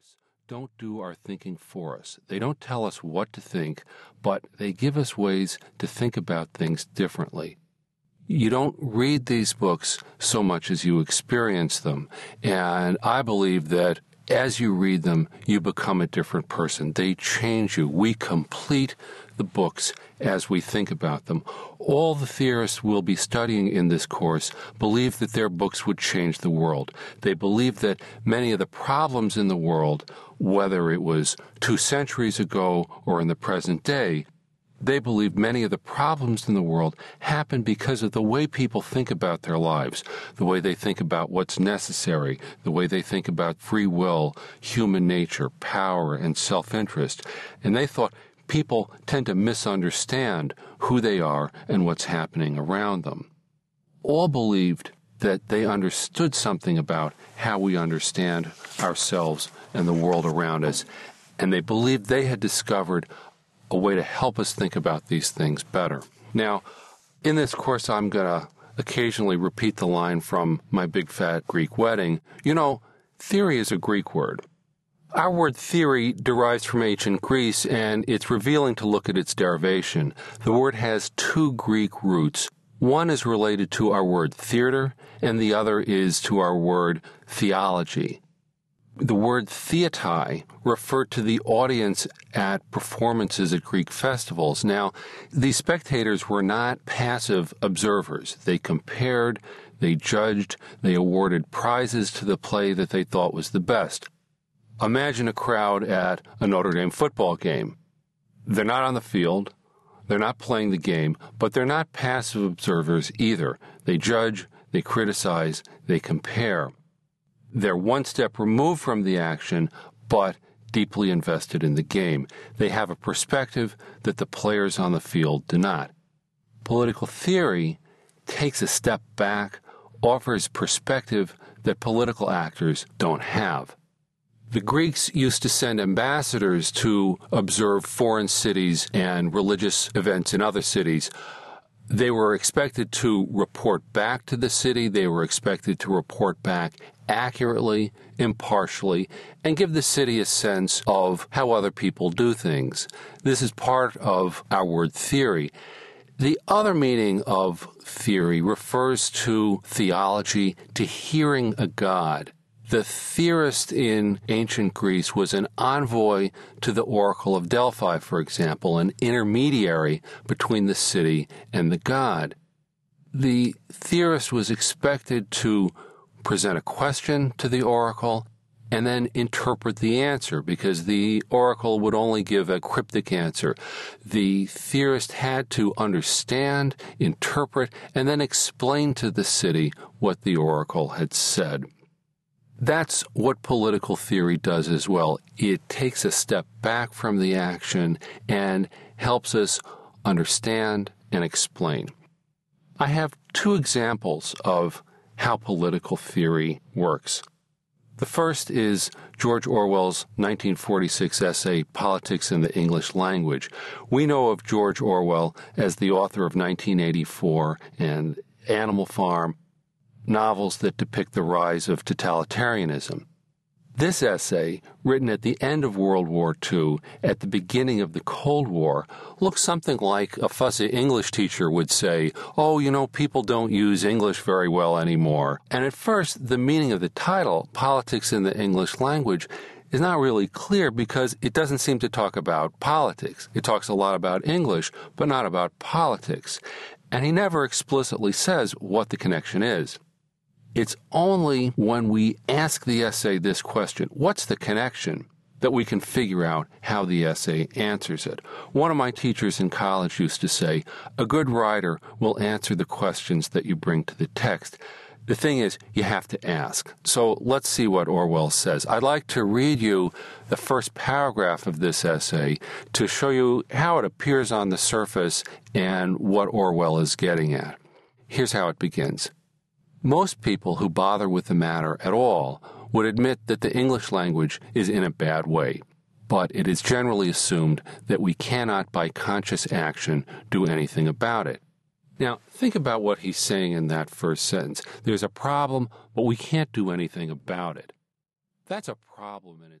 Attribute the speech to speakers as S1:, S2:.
S1: theorists don't do our thinking for us. They don't tell us what to think, but they give us ways to think about things differently. You don't read these books so much as you experience them. And I believe that as you read them, you become a different person. They change you. We complete the books as we think about them. All the theorists we'll be studying in this course believe that their books would change the world. They believe that many of the problems in the world, whether it was two centuries ago or in the present day, they believe many of the problems in the world happen because of the way people think about their lives, the way they think about what's necessary, the way they think about free will, human nature, power, and self interest. And they thought people tend to misunderstand who they are and what's happening around them. All believed that they understood something about how we understand ourselves and the world around us, and they believed they had discovered a way to help us think about these things better. Now, in this course, I'm going to occasionally repeat the line from my big fat Greek wedding. You know, theory is a Greek word. Our word theory derives from ancient Greece, and it's revealing to look at its derivation. The word has two Greek roots. One is related to our word theater, and the other is to our word theology. The word theatai referred to the audience at performances at Greek festivals. Now, these spectators were not passive observers. They compared, they judged, they awarded prizes to the play that they thought was the best. Imagine a crowd at a Notre Dame football game. They're not on the field, they're not playing the game, but they're not passive observers either. They judge, they criticize, they compare. They're one step removed from the action, but deeply invested in the game. They have a perspective that the players on the field do not. Political theory takes a step back, offers perspective that political actors don't have. The Greeks used to send ambassadors to observe foreign cities and religious events in other cities. They were expected to report back to the city. They were expected to report back accurately, impartially, and give the city a sense of how other people do things. This is part of our word theory. The other meaning of theory refers to theology, to hearing a God. The theorist in ancient Greece was an envoy to the Oracle of Delphi, for example, an intermediary between the city and the god. The theorist was expected to present a question to the oracle, and then interpret the answer because the oracle would only give a cryptic answer. The theorist had to understand, interpret, and then explain to the city what the oracle had said. That's what political theory does as well. It takes a step back from the action and helps us understand and explain. I have two examples of how political theory works. The first is George Orwell's 1946 essay, Politics and the English Language. We know of George Orwell as the author of 1984 and Animal Farm, novels that depict the rise of totalitarianism. This essay, written at the end of World War II, at the beginning of the Cold War, looks something like a fussy English teacher would say, Oh, you know, people don't use English very well anymore. And at first, the meaning of the title, Politics and the English Language, is not really clear because it doesn't seem to talk about politics. It talks a lot about English, but not about politics. And he never explicitly says what the connection is. It's only when we ask the essay this question what's the connection? that we can figure out how the essay answers it. One of my teachers in college used to say, a good writer will answer the questions that you bring to the text. The thing is, you have to ask. So let's see what Orwell says. I'd like to read you the first paragraph of this essay to show you how it appears on the surface and what Orwell is getting at. Here's how it begins. Most people who bother with the matter at all would admit that the English language is in a bad way, but it is generally assumed that we cannot, by conscious action, do anything about it. Now, think about what he's saying in that first sentence. There's a problem, but we can't do anything about it. That's a problem in itself.